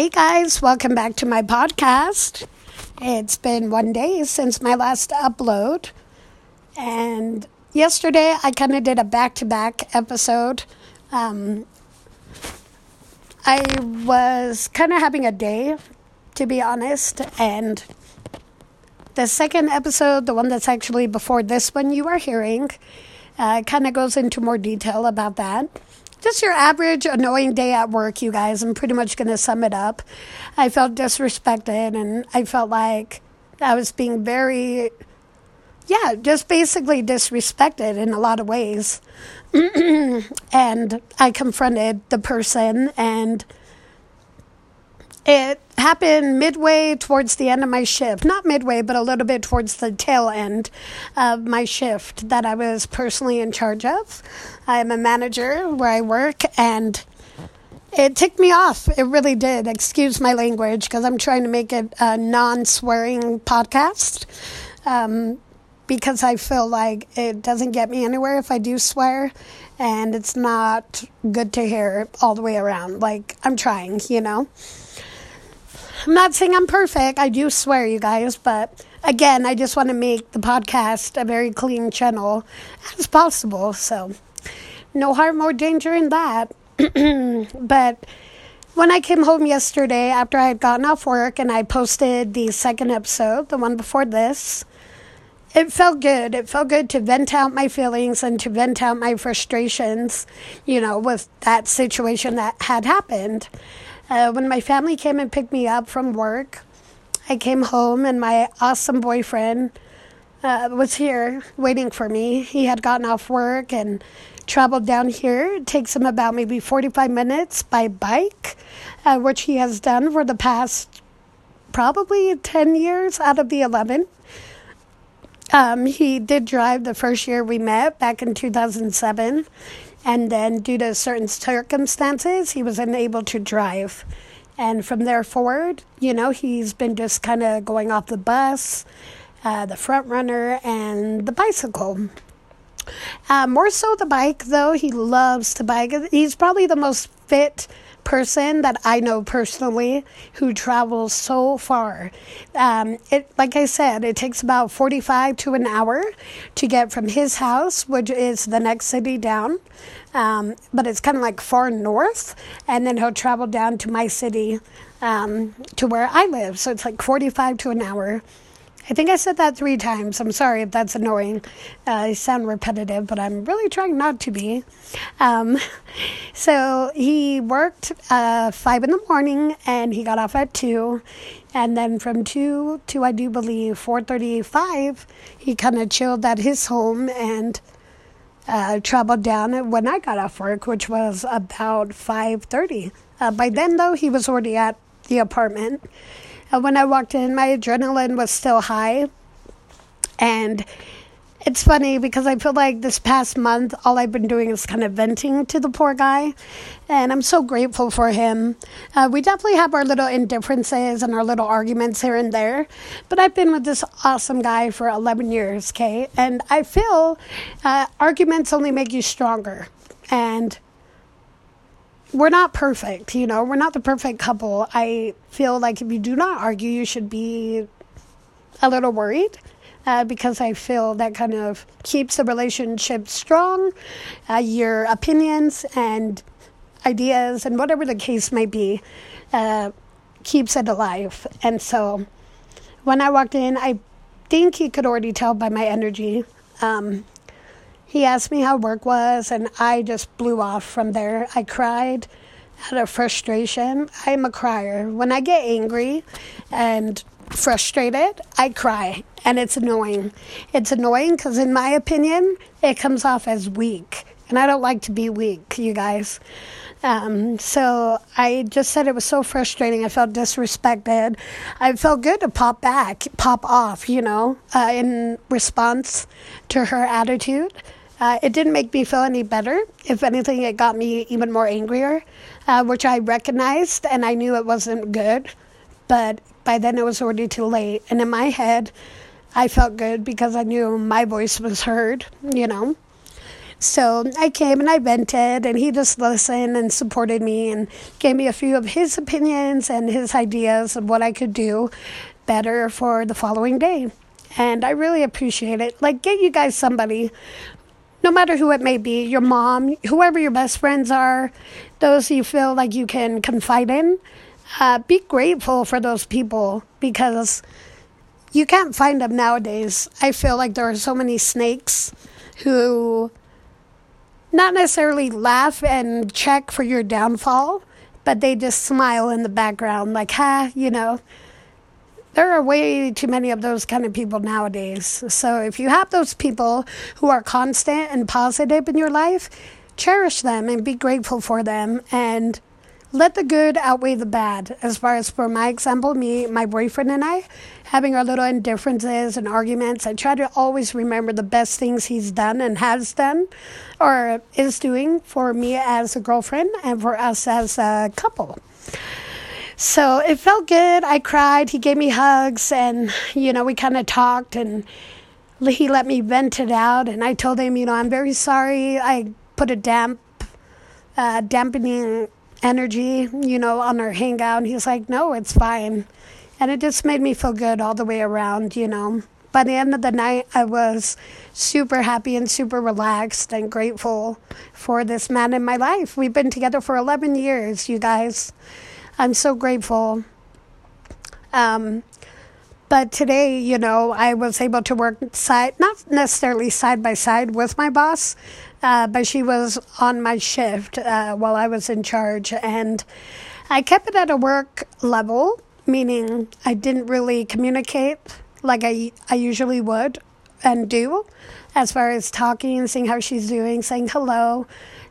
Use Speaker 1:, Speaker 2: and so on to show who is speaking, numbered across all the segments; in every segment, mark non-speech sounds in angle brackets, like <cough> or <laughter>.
Speaker 1: Hey guys, welcome back to my podcast. It's been one day since my last upload, and yesterday I kind of did a back to back episode. Um, I was kind of having a day, to be honest, and the second episode, the one that's actually before this one you are hearing, uh, kind of goes into more detail about that just your average annoying day at work, you guys. I'm pretty much going to sum it up. I felt disrespected and I felt like I was being very, yeah, just basically disrespected in a lot of ways. <clears throat> and I confronted the person and it happened midway towards the end of my shift. Not midway, but a little bit towards the tail end of my shift that I was personally in charge of. I'm a manager where I work, and it ticked me off. It really did. Excuse my language because I'm trying to make it a non swearing podcast. Um, because I feel like it doesn't get me anywhere if I do swear, and it's not good to hear all the way around. Like, I'm trying, you know? I'm not saying I'm perfect. I do swear, you guys, but again, I just want to make the podcast a very clean channel as possible. So, no harm or danger in that. <clears throat> but when I came home yesterday after I had gotten off work and I posted the second episode, the one before this, it felt good. It felt good to vent out my feelings and to vent out my frustrations, you know, with that situation that had happened. Uh, when my family came and picked me up from work, I came home and my awesome boyfriend uh, was here waiting for me. He had gotten off work and traveled down here. It takes him about maybe 45 minutes by bike, uh, which he has done for the past probably 10 years out of the 11. Um, he did drive the first year we met back in 2007. And then, due to certain circumstances, he was unable to drive. And from there forward, you know, he's been just kind of going off the bus, uh, the FrontRunner, and the bicycle. Uh, more so the bike, though. He loves to bike. He's probably the most fit person that I know personally who travels so far. Um, it, like I said, it takes about 45 to an hour to get from his house, which is the next city down. Um, but it's kind of like far north, and then he'll travel down to my city um, to where I live. So it's like 45 to an hour. I think I said that three times. I'm sorry if that's annoying. Uh, I sound repetitive, but I'm really trying not to be. Um, <laughs> so he worked uh, five in the morning, and he got off at two, and then from two to I do believe four thirty-five, he kind of chilled at his home and uh, traveled down when I got off work, which was about five thirty. Uh, by then, though, he was already at the apartment and when I walked in, my adrenaline was still high. And it's funny because I feel like this past month, all I've been doing is kind of venting to the poor guy. And I'm so grateful for him. Uh, we definitely have our little indifferences and our little arguments here and there. But I've been with this awesome guy for 11 years, okay? And I feel uh, arguments only make you stronger. And we're not perfect, you know, we're not the perfect couple. I feel like if you do not argue, you should be a little worried. Uh, because I feel that kind of keeps the relationship strong. Uh, your opinions and ideas, and whatever the case may be, uh, keeps it alive. And so when I walked in, I think he could already tell by my energy. Um, he asked me how work was, and I just blew off from there. I cried out of frustration. I'm a crier. When I get angry and frustrated, I cry, and it's annoying. It's annoying because, in my opinion, it comes off as weak, and I don't like to be weak, you guys. Um, so I just said it was so frustrating. I felt disrespected. I felt good to pop back, pop off, you know, uh, in response to her attitude. Uh, it didn't make me feel any better. If anything, it got me even more angrier, uh, which I recognized and I knew it wasn't good. But by then it was already too late. And in my head, I felt good because I knew my voice was heard, you know. So I came and I vented, and he just listened and supported me and gave me a few of his opinions and his ideas of what I could do better for the following day. And I really appreciate it. Like, get you guys somebody, no matter who it may be your mom, whoever your best friends are, those you feel like you can confide in. Uh, be grateful for those people because you can't find them nowadays. I feel like there are so many snakes who not necessarily laugh and check for your downfall, but they just smile in the background, like, ha, you know. There are way too many of those kind of people nowadays. So if you have those people who are constant and positive in your life, cherish them and be grateful for them and let the good outweigh the bad. As far as for my example, me, my boyfriend, and I having our little indifferences and arguments, I try to always remember the best things he's done and has done or is doing for me as a girlfriend and for us as a couple. So it felt good. I cried. He gave me hugs, and you know, we kind of talked, and he let me vent it out. And I told him, you know, I'm very sorry. I put a damp, uh, dampening energy, you know, on our hangout. And he's like, no, it's fine. And it just made me feel good all the way around, you know. By the end of the night, I was super happy and super relaxed and grateful for this man in my life. We've been together for 11 years, you guys. I'm so grateful. Um, but today, you know, I was able to work side, not necessarily side by side with my boss, uh, but she was on my shift uh, while I was in charge. And I kept it at a work level, meaning I didn't really communicate like I, I usually would and do as far as talking, and seeing how she's doing, saying hello.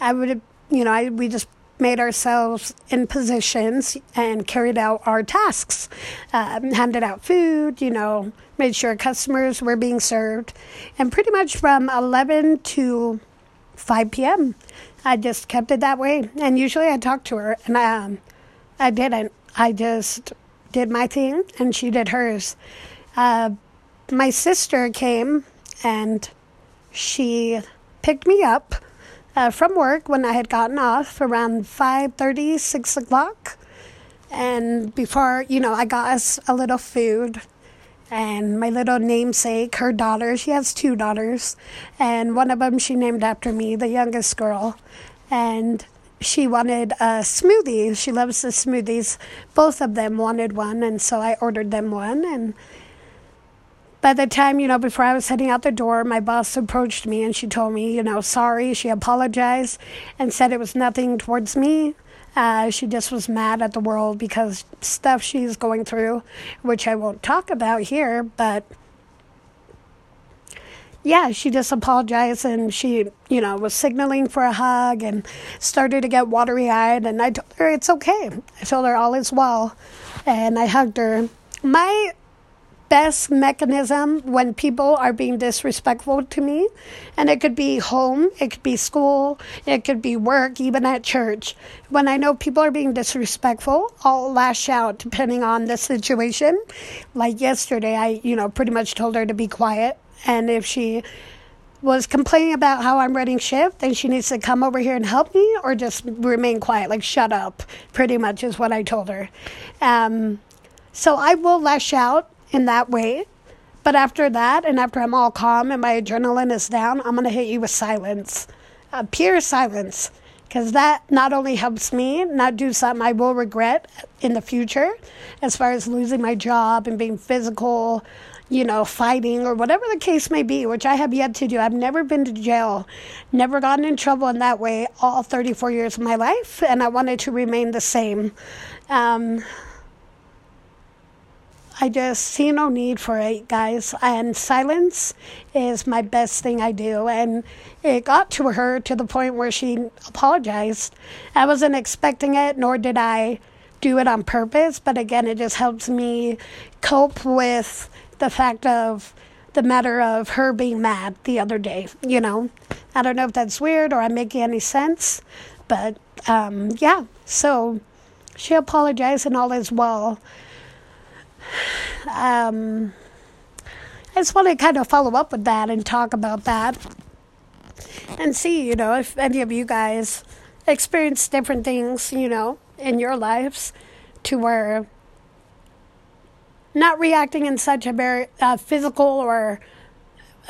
Speaker 1: I would, you know, I, we just made ourselves in positions and carried out our tasks, um, handed out food, you know, made sure customers were being served. And pretty much from 11 to 5 p.m. I just kept it that way. And usually I talked to her, and I, um, I didn't. I just did my thing, and she did hers. Uh, my sister came, and she picked me up uh, from work when I had gotten off around 5.30, 6 o'clock. And before, you know, I got us a little food and my little namesake, her daughter, she has two daughters, and one of them she named after me, the youngest girl, and she wanted a smoothie. She loves the smoothies. Both of them wanted one, and so I ordered them one. And by the time, you know, before I was heading out the door, my boss approached me and she told me, you know, sorry. She apologized and said it was nothing towards me. Uh, she just was mad at the world because stuff she's going through, which I won't talk about here, but yeah, she just apologized and she, you know, was signaling for a hug and started to get watery eyed. And I told her it's okay. I told her all is well. And I hugged her. My best mechanism when people are being disrespectful to me. And it could be home, it could be school, it could be work, even at church. When I know people are being disrespectful, I'll lash out depending on the situation. Like yesterday, I, you know, pretty much told her to be quiet. And if she was complaining about how I'm running shift, then she needs to come over here and help me or just remain quiet, like shut up, pretty much is what I told her. Um, so I will lash out in that way. But after that, and after I'm all calm and my adrenaline is down, I'm going to hit you with silence, uh, pure silence. Because that not only helps me not do something I will regret in the future, as far as losing my job and being physical, you know, fighting or whatever the case may be, which I have yet to do. I've never been to jail, never gotten in trouble in that way all 34 years of my life, and I wanted to remain the same. Um, I just see no need for it, guys. And silence is my best thing I do. And it got to her to the point where she apologized. I wasn't expecting it, nor did I do it on purpose. But again, it just helps me cope with the fact of the matter of her being mad the other day. You know, I don't know if that's weird or I'm making any sense, but um, yeah. So she apologized and all is well um, I just want to kind of follow up with that and talk about that. and see, you know, if any of you guys experience different things, you know, in your lives to where not reacting in such a very uh, physical or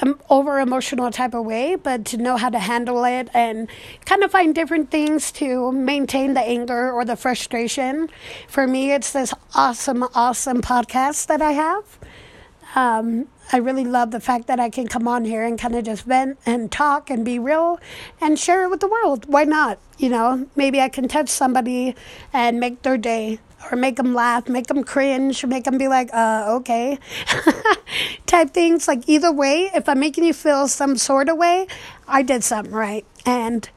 Speaker 1: um, over emotional type of way, but to know how to handle it and kind of find different things to maintain the anger or the frustration. For me, it's this awesome, awesome podcast that I have. Um, I really love the fact that I can come on here and kind of just vent and talk and be real and share it with the world. Why not? You know, maybe I can touch somebody and make their day or make them laugh, make them cringe, make them be like, uh, okay, <laughs> type things. Like, either way, if I'm making you feel some sort of way, I did something right. And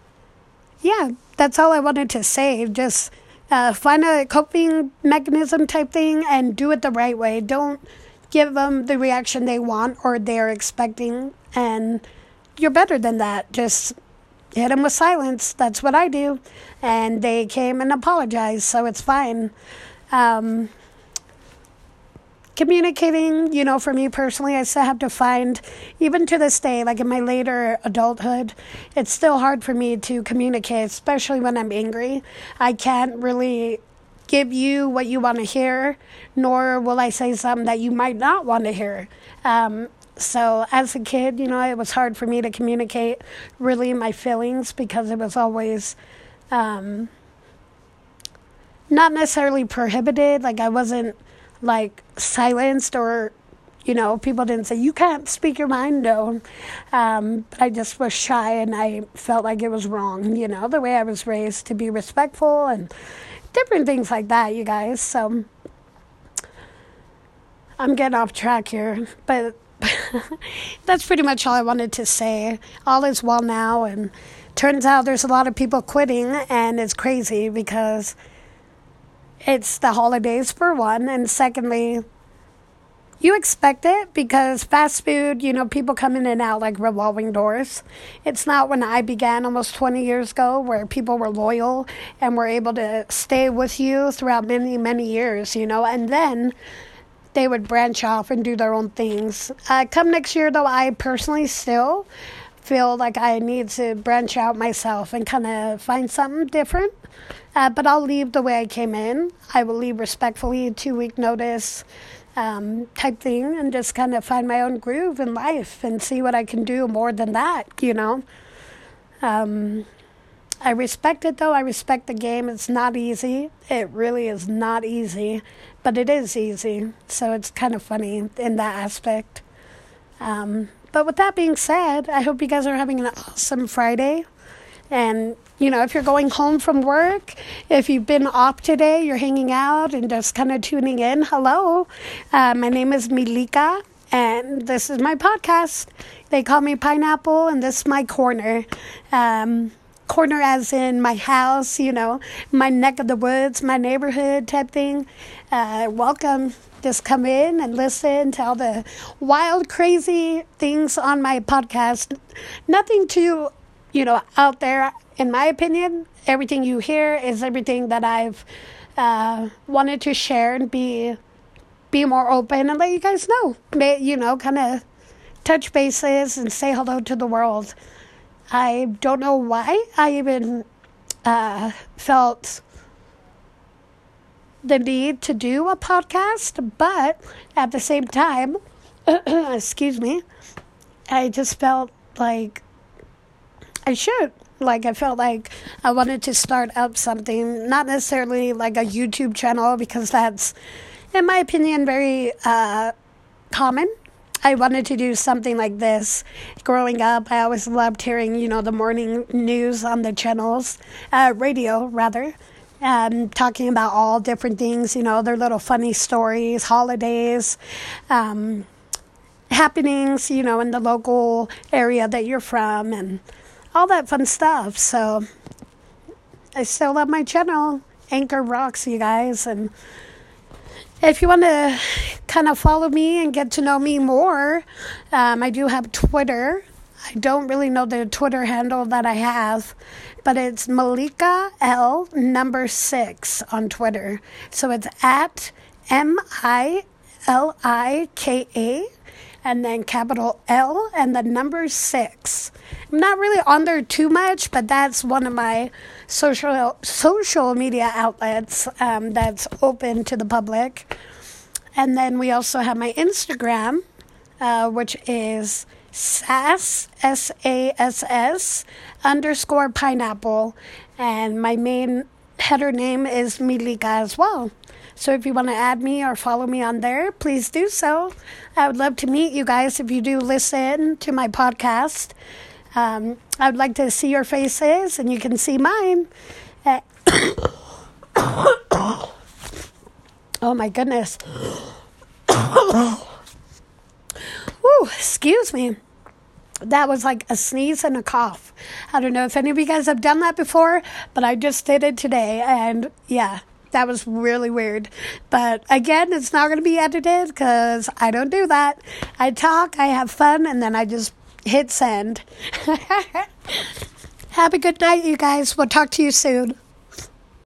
Speaker 1: yeah, that's all I wanted to say. Just uh, find a coping mechanism type thing and do it the right way. Don't give them the reaction they want or they're expecting. And you're better than that. Just hit them with silence. That's what I do. And they came and apologized, so it's fine. Um, communicating, you know, for me personally, I still have to find, even to this day, like in my later adulthood, it's still hard for me to communicate, especially when I'm angry. I can't really give you what you want to hear, nor will I say something that you might not want to hear. Um, so as a kid, you know, it was hard for me to communicate really my feelings because it was always um, not necessarily prohibited. Like I wasn't like silenced or you know people didn't say you can't speak your mind no um, but i just was shy and i felt like it was wrong you know the way i was raised to be respectful and different things like that you guys so i'm getting off track here but <laughs> that's pretty much all I wanted to say. All is well now, and turns out there's a lot of people quitting, and it's crazy because it's the holidays for one, and secondly, you expect it because fast food, you know, people come in and out like revolving doors. It's not when I began almost 20 years ago where people were loyal and were able to stay with you throughout many, many years, you know, and then they would branch off and do their own things. Uh, come next year, though, I personally still feel like I need to branch out myself and kind of find something different. Uh, but I'll leave the way I came in. I will leave respectfully, two week notice um, type thing, and just kind of find my own groove in life and see what I can do more than that, you know. Um, I respect it though. I respect the game. It's not easy. It really is not easy but it is easy. So it's kind of funny in that aspect. Um, but with that being said, I hope you guys are having an awesome Friday. And, you know, if you're going home from work, if you've been off today, you're hanging out and just kind of tuning in, hello. Uh, my name is Milika, and this is my podcast. They call me Pineapple, and this is my corner. Um, corner as in my house, you know, my neck of the woods, my neighborhood type thing. Uh, welcome. Just come in and listen to all the wild, crazy things on my podcast. Nothing too, you know, out there, in my opinion. Everything you hear is everything that I've uh, wanted to share and be be more open and let you guys know. You know, kind of touch bases and say hello to the world. I don't know why I even uh, felt the need to do a podcast, but at the same time, <clears throat> excuse me, I just felt like I should. Like, I felt like I wanted to start up something, not necessarily like a YouTube channel, because that's, in my opinion, very uh, common I wanted to do something like this. Growing up, I always loved hearing, you know, the morning news on the channels, uh, radio rather, um, talking about all different things, you know, their little funny stories, holidays, um, happenings, you know, in the local area that you're from, and all that fun stuff. So I still love my channel. Anchor rocks, you guys, and if you want to kind of follow me and get to know me more, um, I do have Twitter. I don't really know the Twitter handle that I have, but it's Milika L number six on Twitter. So it's at M I L I K A and then capital L and the number six. I'm not really on there too much, but that's one of my social social media outlets um, that's open to the public. And then we also have my Instagram, uh, which is sass s a s s underscore pineapple, and my main header name is Milika as well. So if you want to add me or follow me on there, please do so. I would love to meet you guys if you do listen to my podcast. Um, I would like to see your faces and you can see mine. Uh, <coughs> oh my goodness. <coughs> Woo, excuse me. That was like a sneeze and a cough. I don't know if any of you guys have done that before, but I just did it today. And yeah, that was really weird. But again, it's not going to be edited because I don't do that. I talk, I have fun, and then I just hit send. <laughs> have a good night, you guys. We'll talk to you soon.